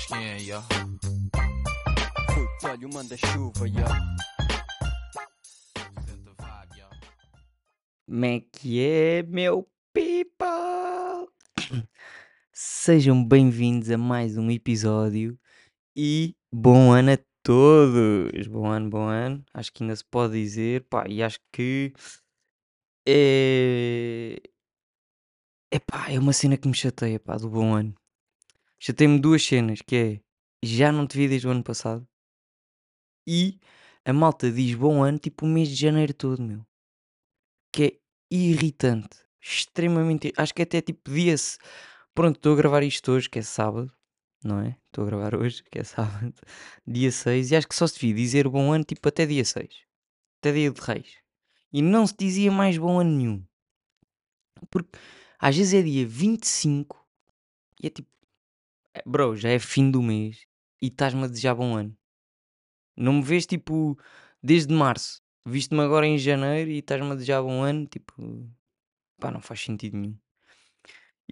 sabes quem é. Putz, olha o manda-chuva, ya. Como é que é, meu people? Sejam bem-vindos a mais um episódio e bom ano a todos! Bom ano, bom ano. Acho que ainda se pode dizer, pá, e acho que é. Epá, é uma cena que me chateia, pá, do bom ano. Chateia-me duas cenas, que é já não te vi desde o ano passado e a malta diz bom ano tipo o mês de janeiro todo, meu. Que é irritante. Extremamente. Acho que até tipo dia-se. Pronto, estou a gravar isto hoje, que é sábado, não é? Estou a gravar hoje, que é sábado, dia 6, e acho que só se devia dizer bom ano tipo até dia 6, até dia de Reis. E não se dizia mais bom ano nenhum. Porque às vezes é dia 25 e é tipo, "Eh, bro, já é fim do mês e estás-me a desejar bom ano. Não me vês tipo desde março, viste-me agora em janeiro e estás-me a desejar bom ano, tipo, pá, não faz sentido nenhum.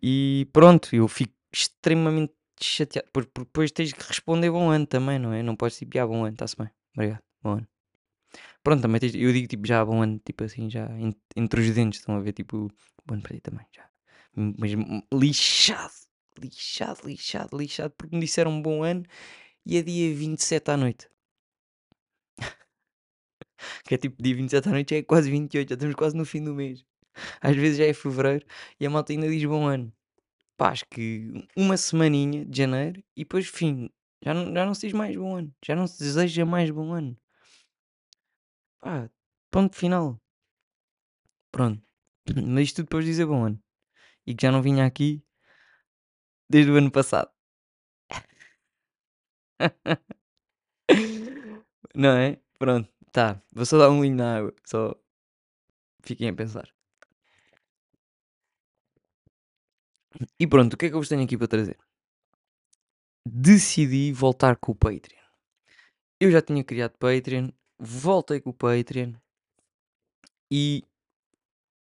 E pronto, eu fico extremamente chateado, porque depois tens que responder bom ano também, não é? Não podes tipo, ah, bom ano, está-se bem, obrigado, bom ano. Pronto, também tens, eu digo tipo já bom ano, tipo assim, já en- entre os dentes, estão a ver, tipo, bom ano para ti também, já. Mas lixado, lixado, lixado, lixado, porque me disseram bom ano e é dia 27 à noite. Que é tipo dia 27 à noite, já é quase 28, já estamos quase no fim do mês. Às vezes já é fevereiro e a malta ainda diz bom ano. Pá, acho que uma semaninha de janeiro e depois fim. Já não, já não se diz mais bom ano. Já não se deseja mais bom ano. Pá, ponto final. Pronto. Mas isto tudo depois de dizer bom ano. E que já não vinha aqui desde o ano passado. Não é? Pronto, tá. Vou só dar um golinho na água. Só fiquem a pensar. E pronto, o que é que eu vos tenho aqui para trazer? Decidi voltar com o Patreon. Eu já tinha criado Patreon, voltei com o Patreon e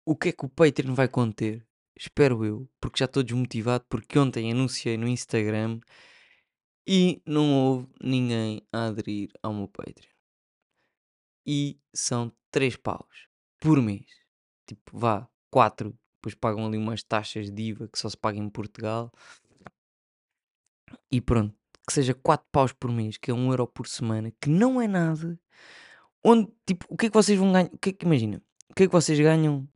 o que é que o Patreon vai conter? Espero eu, porque já estou desmotivado, porque ontem anunciei no Instagram e não houve ninguém a aderir ao meu Patreon. E são 3 paus por mês. Tipo, vá, 4. Depois pagam ali umas taxas de IVA que só se paga em Portugal. E pronto, que seja 4 paus por mês, que é 1 euro por semana, que não é nada. Onde, tipo, o que é que vocês vão ganhar? O que é que imagina? O que é que vocês ganham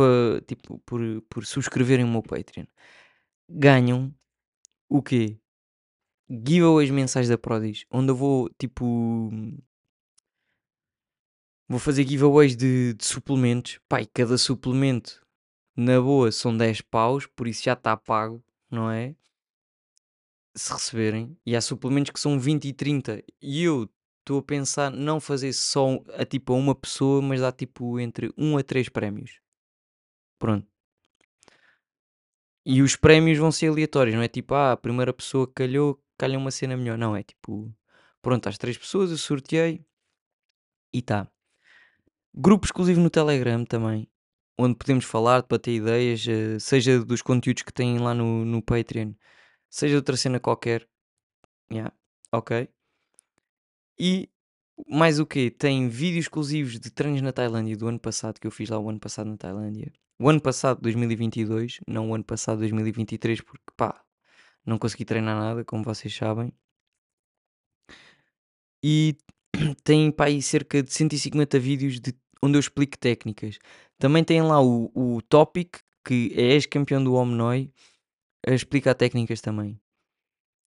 pa, tipo, por, por subscreverem o meu Patreon? Ganham o quê? Giveaways mensais da Prodis, onde eu vou, tipo, vou fazer giveaways de, de suplementos. E cada suplemento, na boa, são 10 paus, por isso já está pago, não é? se receberem, e há suplementos que são 20 e 30, e eu estou a pensar não fazer só a tipo a uma pessoa, mas dar tipo entre 1 a 3 prémios. Pronto. E os prémios vão ser aleatórios, não é tipo, ah, a primeira pessoa que calhou, calha uma cena melhor. Não, é tipo, pronto, às três pessoas eu sorteei e tá. Grupo exclusivo no Telegram também, onde podemos falar, debater ideias, eh, seja dos conteúdos que têm lá no, no Patreon, seja outra cena qualquer. Yeah, ok. E mais o quê? Tem vídeos exclusivos de treinos na Tailândia do ano passado, que eu fiz lá o ano passado na Tailândia. O ano passado, 2022, não o ano passado, 2023, porque pá, não consegui treinar nada, como vocês sabem. E tem pá, aí cerca de 150 vídeos de, onde eu explico técnicas. Também tem lá o, o Topic, que é ex-campeão do Omnoi, a explicar técnicas também.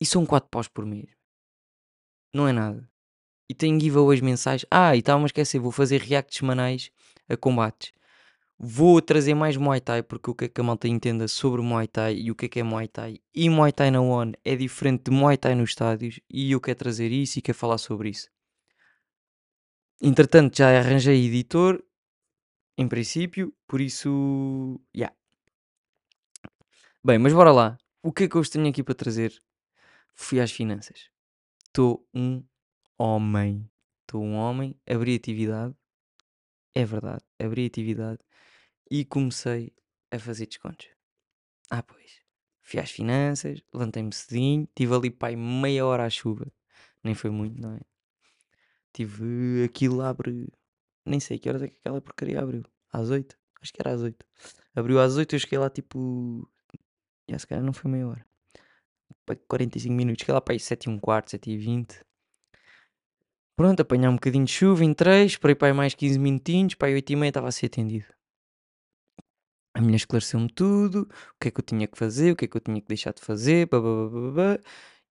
E são 4 paus por mês. Não é nada. E tem giveaways mensais. Ah, e estava a esquecer, vou fazer reacts semanais a combates. Vou trazer mais Muay Thai, porque o que é que a malta entenda sobre Muay Thai e o que é que é Muay Thai. E Muay Thai na ONU é diferente de Muay Thai nos estádios e eu quero trazer isso e quero falar sobre isso. Entretanto, já arranjei editor, em princípio, por isso. Yeah. Bem, mas bora lá. O que é que eu vos tenho aqui para trazer? Fui às finanças. Estou um homem. Estou um homem, abri atividade. É verdade, abri atividade e comecei a fazer descontos. Ah, pois. fui às finanças, levantei-me cedinho, tive ali pai meia hora à chuva, nem foi muito, não é? Tive aquilo abre, nem sei que horas é que aquela porcaria abriu, às 8, acho que era às 8. Abriu às 8, eu cheguei lá tipo, já se calhar não foi meia hora, Pá, 45 minutos, cheguei lá para aí 7 e um quarto, 7 e 20. Pronto, apanhar um bocadinho de chuva, entrei, esperei para aí mais 15 minutinhos, para aí 8 e meia estava a ser atendido. A mulher esclareceu-me tudo, o que é que eu tinha que fazer, o que é que eu tinha que deixar de fazer, babá,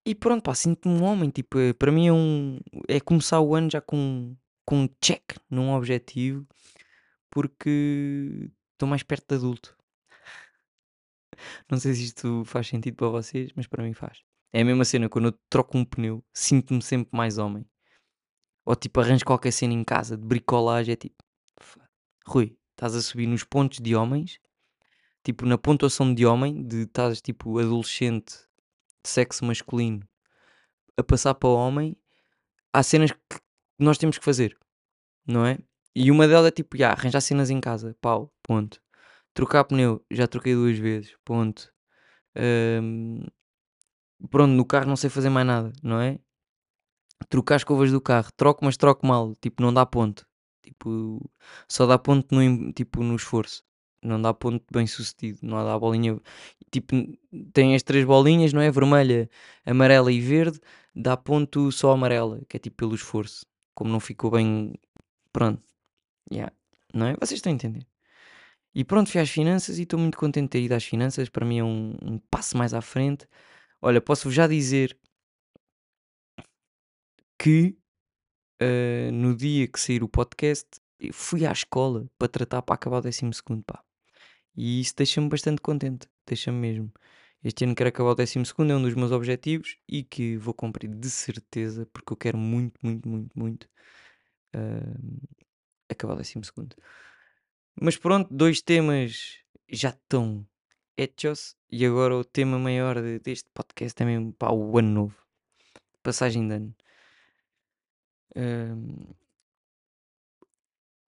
e pronto, pá, sinto-me um homem, tipo, é- para mim é um, é começar o ano já com, com um check num objetivo, porque estou mais perto de adulto. Não sei se isto faz sentido para vocês, mas para mim faz. É a mesma cena, quando eu troco um pneu, sinto-me sempre mais homem. Ou tipo, arranjo qualquer cena em casa de bricolagem, é tipo, "Fa- Rui, estás a subir nos pontos de homens, tipo, na pontuação de homem, de estás tipo adolescente de sexo masculino a passar para homem, há cenas que nós temos que fazer, não é? E uma delas é tipo, já, arranjar cenas em casa, pau, ponto. Trocar pneu, já troquei duas vezes, ponto. Pronto, no carro não sei fazer mais nada, não é? Trocar as escovas do carro, troco, mas troco mal, tipo, não dá ponto. Tipo, só dá ponto no, tipo, no esforço. Não dá ponto bem sucedido, não dá bolinha. Tipo, tem as três bolinhas, não é? Vermelha, amarela e verde, dá ponto só amarela, que é tipo pelo esforço. Como não ficou bem. Pronto, yeah. não é? Vocês estão a entender. E pronto, fui às finanças e estou muito contente de ter ido às finanças. Para mim é um, um passo mais à frente. Olha, posso-vos já dizer que eh, no dia que sair o podcast, fui à escola para tratar para acabar o décimo segundo, pá. E isso deixa-me bastante contente, deixa-me mesmo. Este ano quero acabar o décimo segundo, é um dos meus objetivos e que vou cumprir de certeza, porque eu quero muito, muito, muito, muito ahm, acabar o décimo segundo. Mas pronto, dois temas já estão hechos e agora o tema maior de- deste podcast é mesmo o ano novo. Passagem de ano.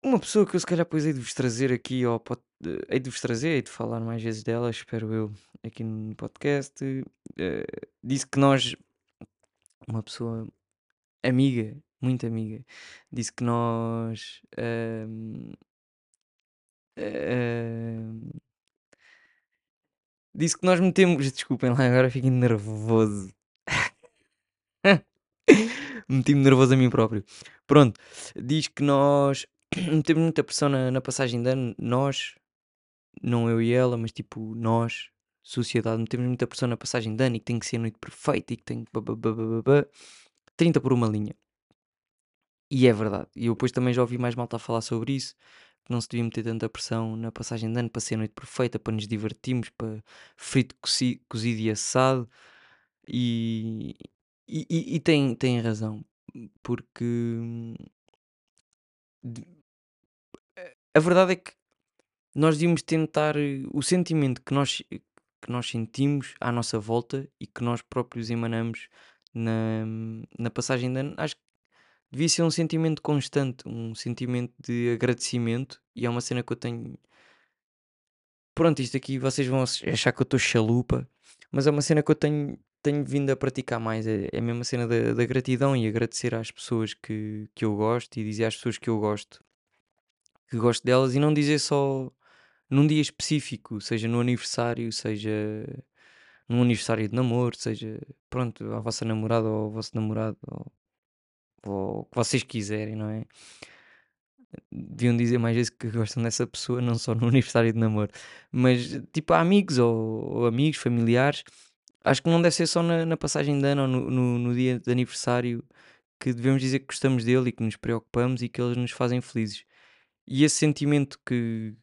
Uma pessoa que eu se calhar depois hei de vos trazer aqui ao pod... hei de vos trazer, hei de falar mais vezes dela, espero eu, aqui no podcast. eh, disse que nós, uma pessoa amiga, muito amiga, disse que nós disse que nós metemos, desculpem lá, agora fiquei nervoso. Meti-me nervoso a mim próprio. Pronto, diz que nós metemos muita pressão na, na passagem de ano, nós, não eu e ela, mas tipo nós, sociedade, metemos muita pressão na passagem de ano e que tem que ser a noite perfeita e que tem que bababababá, 30 por uma linha. E é verdade. E eu depois também já ouvi mais malta a falar sobre isso, que não se devia meter tanta pressão na passagem de ano para ser a noite perfeita, para nos divertirmos, para frito, cozi- cozido e assado. E, e, e, e tem, tem razão, porque a verdade é que nós devíamos tentar eh, o sentimento que nós, que nós sentimos à nossa volta e que nós próprios emanamos na, na passagem de ano, acho que devia ser um sentimento constante, um sentimento de agradecimento, e é uma cena que eu tenho. Pronto, isto aqui vocês vão ach- achar que eu estou chalupa, mas é uma cena que eu tenho, tenho vindo a praticar mais. É, é a mesma cena da, da gratidão e agradecer às pessoas que, que eu gosto e dizer às pessoas que eu gosto que gosto delas e não dizer só num dia específico, seja no aniversário, seja num aniversário de namoro, seja pronto, à vossa namorada ou ao vosso namorado, ou, ou o que vocês quiserem, não é? Deviam dizer mais vezes que gostam dessa pessoa, não só no aniversário de namoro, mas tipo a amigos ou, ou amigos, familiares. Acho que não deve ser só na, na passagem de ano ou no, no, no dia de aniversário que devemos dizer que gostamos dele e que nos preocupamos e que eles nos fazem felizes. E esse sentimento que,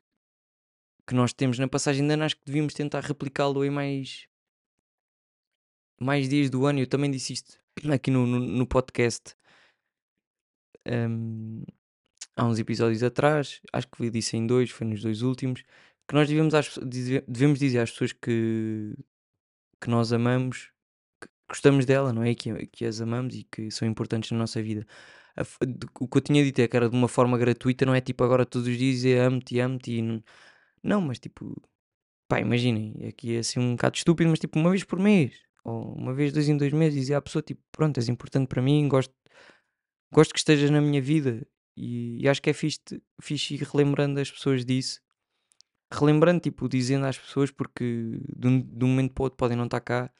que nós temos na passagem de ano, acho que devíamos tentar replicá-lo em mais, mais dias do ano. Eu também disse isto aqui no, no, no podcast hum, há uns episódios atrás, acho que disse em dois, foi nos dois últimos, que nós devemos, devemos dizer às pessoas que, que nós amamos, que gostamos dela, não é? Que, que as amamos e que são importantes na nossa vida. A o que eu tinha dito é que era de uma forma gratuita, não é tipo agora todos os dias dizer amo-te, amo-te não, não, mas tipo pá, imaginem, aqui é assim um bocado estúpido, mas tipo uma vez por mês, ou uma vez dois em dois meses, dizia à pessoa tipo, pronto, és importante para mim, gosto, gosto que estejas na minha vida. E, e acho que é fixe, fixe ir relembrando as pessoas disso. Relembrando, tipo, dizendo às pessoas, porque de um, de um momento para o outro podem não estar cá.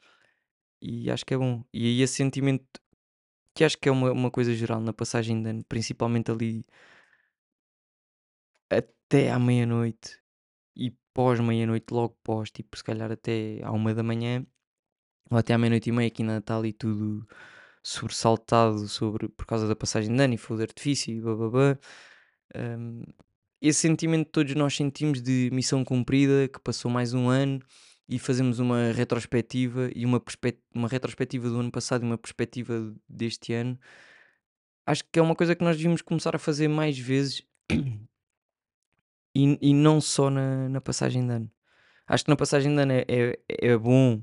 E acho que é bom. E aí esse sentimento, que acho que é uma, uma coisa geral na passagem de ano, principalmente ali até à meia-noite e pós meia-noite, logo pós, tipo, se calhar até à uma da manhã ou até à meia-noite e meia, aqui na Natal e tudo sobressaltado sobre, por causa da passagem de ano e fogo de artifício e bababá. Um, esse sentimento que todos nós sentimos de missão cumprida, que passou mais um ano e fazemos uma retrospectiva e uma, uma retrospectiva do ano passado e uma perspectiva deste ano. Acho que é uma coisa que nós devíamos começar a fazer mais vezes e, e não só na, na passagem de ano. Acho que na passagem de ano é, é, é bom,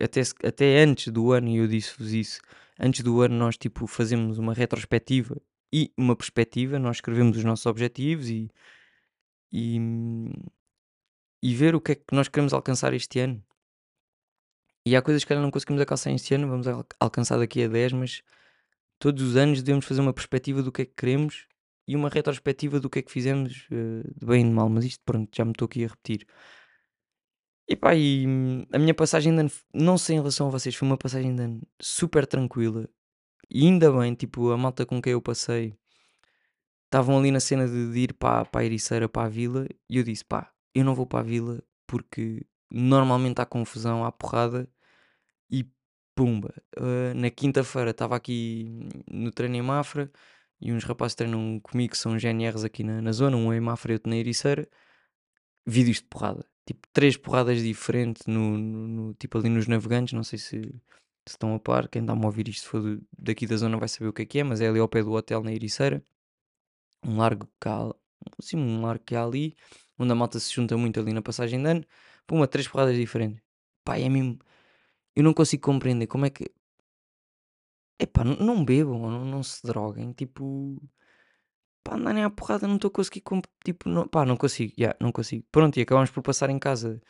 até, até antes do ano, e eu disse-vos isso, antes do ano nós tipo fazemos uma retrospectiva e uma perspectiva, nós escrevemos os nossos objetivos e, e, e ver o que é que nós queremos alcançar este ano. E há coisas que ainda não conseguimos alcançar este ano, vamos alcançar daqui a 10, mas todos os anos devemos fazer uma perspectiva do que é que queremos e uma retrospectiva do que é que fizemos uh, de bem e de mal, mas isto pronto, já me estou aqui a repetir. E pá, e a minha passagem de ano, não sei em relação a vocês, foi uma passagem de ano super tranquila. E ainda bem, tipo, a malta com quem eu passei estavam ali na cena de, de ir para, para a Ericeira, para a vila, e eu disse: pá, eu não vou para a vila porque normalmente há confusão, há porrada, e pumba. Uh, na quinta-feira estava aqui no treino em Mafra e uns rapazes treinam comigo que são GNRs aqui na, na zona, um em Mafra e outro na Ericeira. Vídeos de porrada, tipo três porradas diferentes, no, no, no, tipo ali nos navegantes. Não sei se, se estão a par. Quem está-me a ouvir isto daqui da zona vai saber o que é que é, mas é ali ao pé do hotel na Ericeira. Um largo cá, assim, um largo que há ali, onde a malta se junta muito ali na passagem de ano. Puma, três porradas diferentes. Pá, é mesmo. Eu não consigo compreender como é que Epá, não não bebam, não, não se droguem, tipo, pá, andarem à porrada, não estou a conseguir, tipo, não, pá, não consigo, já, não consigo. Pronto, e acabamos por passar em casa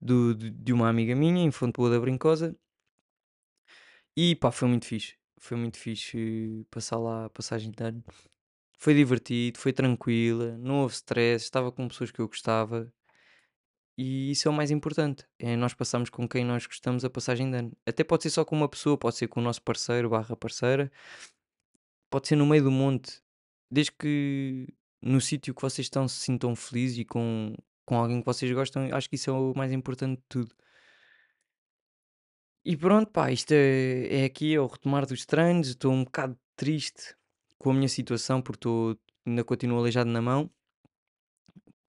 do, de, de uma amiga minha, em Fonte Boa da Brincosa, e pá, foi muito fixe, foi muito fixe passar lá a passagem de ano. Foi divertido, foi tranquila, não houve stress, estava com pessoas que eu gostava, e isso é o mais importante, é nós passarmos com quem nós gostamos a passagem de ano. Até pode ser só com uma pessoa, pode ser com o nosso parceiro barra parceira, pode ser no meio do monte, desde que no sítio que vocês estão se sintam felizes e com, com alguém que vocês gostam, acho que isso é o mais importante de tudo. E pronto, pá, isto é, é aqui, é o retomar dos treinos, estou um bocado triste com a minha situação porque estou, ainda continuo aleijado na mão,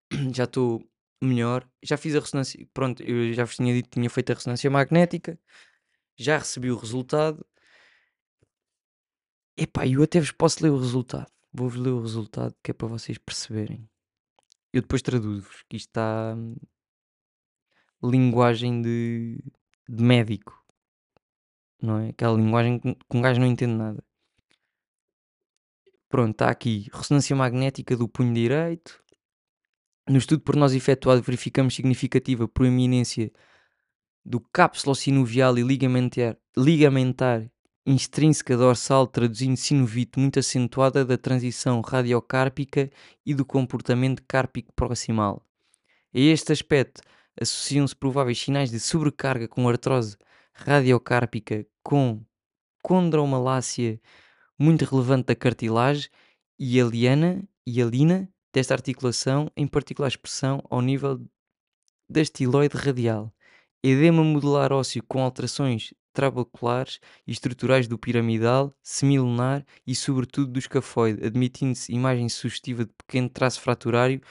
já estou melhor. Já fiz a ressonância, pronto, eu já vos tinha dito que tinha feito a ressonância magnética, já recebi o resultado. Epá, eu até vos posso ler o resultado. Vou-vos ler o resultado que é para vocês perceberem. Eu depois traduzo-vos, que isto está hum, linguagem de, de médico, não é? Aquela linguagem que um gajo não entende nada. Pronto, está aqui ressonância magnética do punho direito, no estudo por nós efetuado, verificamos significativa proeminência do cápsulo sinovial e ligamentar, ligamentar intrínseca dorsal, traduzindo sinovite muito acentuada da transição radiocárpica e do comportamento cárpico proximal. A este aspecto associam-se prováveis sinais de sobrecarga com artrose radiocárpica com condromalácia muito relevante da cartilagem e aliana e alina desta articulação, em particular expressão ao nível da estiloide radial, edema modular ósseo com alterações trabaculares e estruturais do piramidal, semilunar e sobretudo do escafoide, admitindo-se imagem sugestiva de pequeno traço fraturário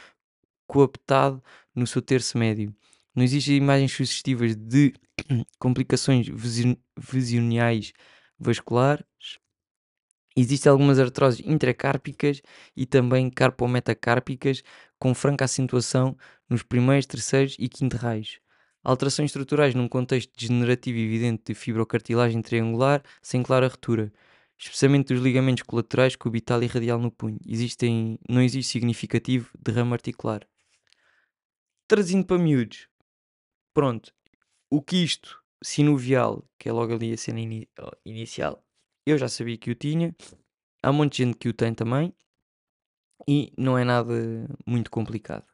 coaptado no seu terço médio. Não existem imagens sugestivas de complicações visionais vasculares Existem algumas artroses intracárpicas e também carpometacárpicas com franca acentuação nos primeiros, terceiros e quinto raios. Alterações estruturais num contexto degenerativo evidente de fibrocartilagem triangular sem clara ruptura, especialmente dos ligamentos colaterais cubital e radial no punho. Existem, não existe significativo derrame articular. Trazindo para miúdos, Pronto. O quisto sinovial, que é logo ali a cena ó, inicial, eu já sabia que o tinha. Há muita gente que o tem também. E não é nada muito complicado.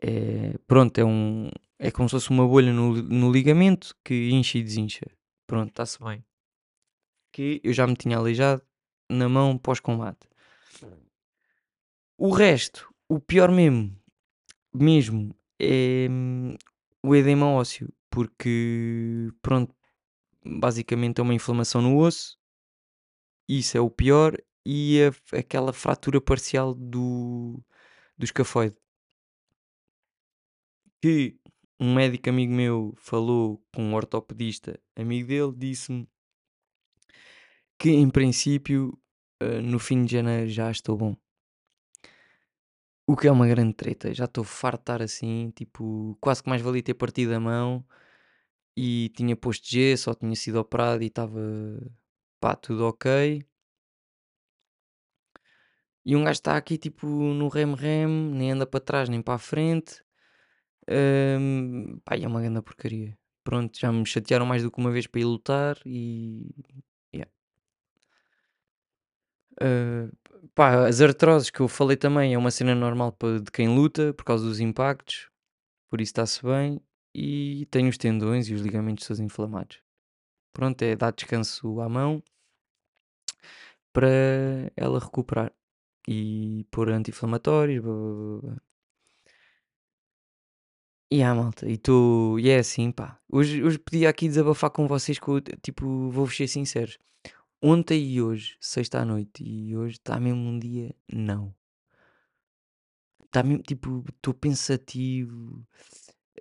É, pronto, é um. É como se fosse uma bolha no, no ligamento que incha e desincha. Pronto, está-se bem. Que eu já me tinha aleijado na mão pós-combate. O resto, o pior mesmo, mesmo, é o edema ósseo. Porque, pronto, basicamente é uma inflamação no osso. Isso é o pior. E a- aquela fratura parcial do, do escafoide. Que um médico amigo meu falou com um ortopedista amigo dele, disse-me que em princípio eh, no fim de janeiro já estou bom. O que é uma grande treta, já estou farto de estar assim, tipo, quase que mais valia ter partido a mão e tinha posto gesso ou tinha sido operado e estava pá, tudo ok. E um gajo está aqui tipo no rem-rem, nem anda para trás nem para a frente. Hum, pá, é uma grande porcaria. Pronto, já me chatearam mais do que uma vez para ir lutar e. yeah. Uh, pá, as artroses que eu falei também é uma cena normal pa- de quem luta por causa dos impactos, por isso está-se bem. E tenho os tendões e os ligamentos todos inflamados. Pronto, é dar descanso à mão para ela recuperar e pôr anti-inflamatórios. E a malta, e tu, e é assim, pá. Hoje, hoje podia aqui desabafar com vocês, eu, tipo, vou-vos ser sinceros. Ontem e hoje, sexta à noite, e hoje está mesmo um dia, não. Está mesmo, tipo, estou pensativo,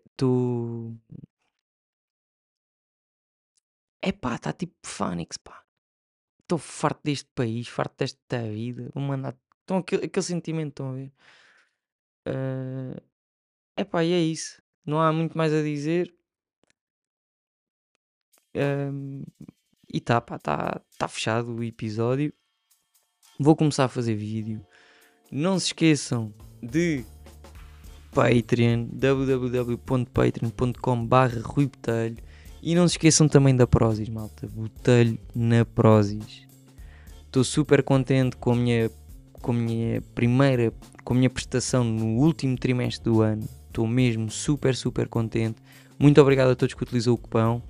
estou. É pá, está tipo Fónix, pá. Estou farto deste país, farto desta vida. Vou mandar. Estão aquele, aquele sentimento, estão a ver? É pá, e é isso. Não há muito mais a dizer. Ahm, e tá, pá, tá, tá fechado o episódio. Vou começar a fazer vídeo. Não se esqueçam de Patreon, www.patreon.com barra Rui. E não se esqueçam também da Prozis, malta. Botelho na Prozis. Estou super contente com a minha, com a minha primeira, com a minha prestação no último trimestre do ano. Estou mesmo super, super contente. Muito obrigado a todos que utilizam o cupão.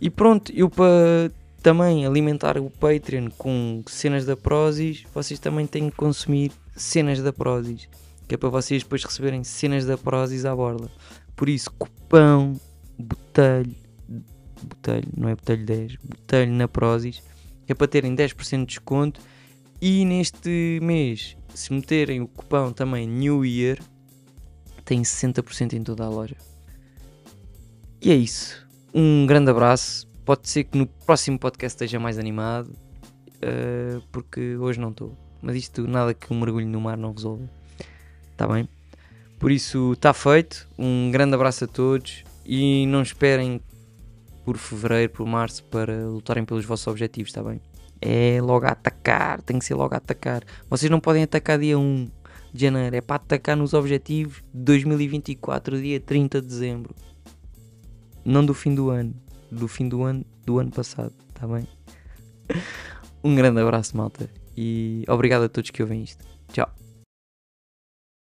E pronto, eu para também alimentar o Patreon com cenas da Prozis, vocês também têm que consumir cenas da Prozis. Que é para vocês depois receberem cenas da Prozis à borla. Por isso, cupão, botelho, botelho, não é botelho 10, botelho na Prozis, que é para terem 10% de desconto. E neste mês, se meterem o cupão também New Year, tem 60% em toda a loja. E é isso. Um grande abraço. Pode ser que no próximo podcast esteja mais animado, eh, porque hoje não estou. Mas isto nada que um mergulho no mar não resolva. Está bem? Por isso está feito. Um grande abraço a todos e não esperem por fevereiro, por março para lutarem pelos vossos objetivos, está bem? É logo a atacar, tem que ser logo a atacar. Vocês não podem atacar dia 1 de janeiro, é para atacar nos objetivos de 2024, dia 30 de dezembro. Não do fim do ano, do fim do ano do ano passado, está bem? Um grande abraço, malta, e obrigado a todos que ouvem isto. Tchau.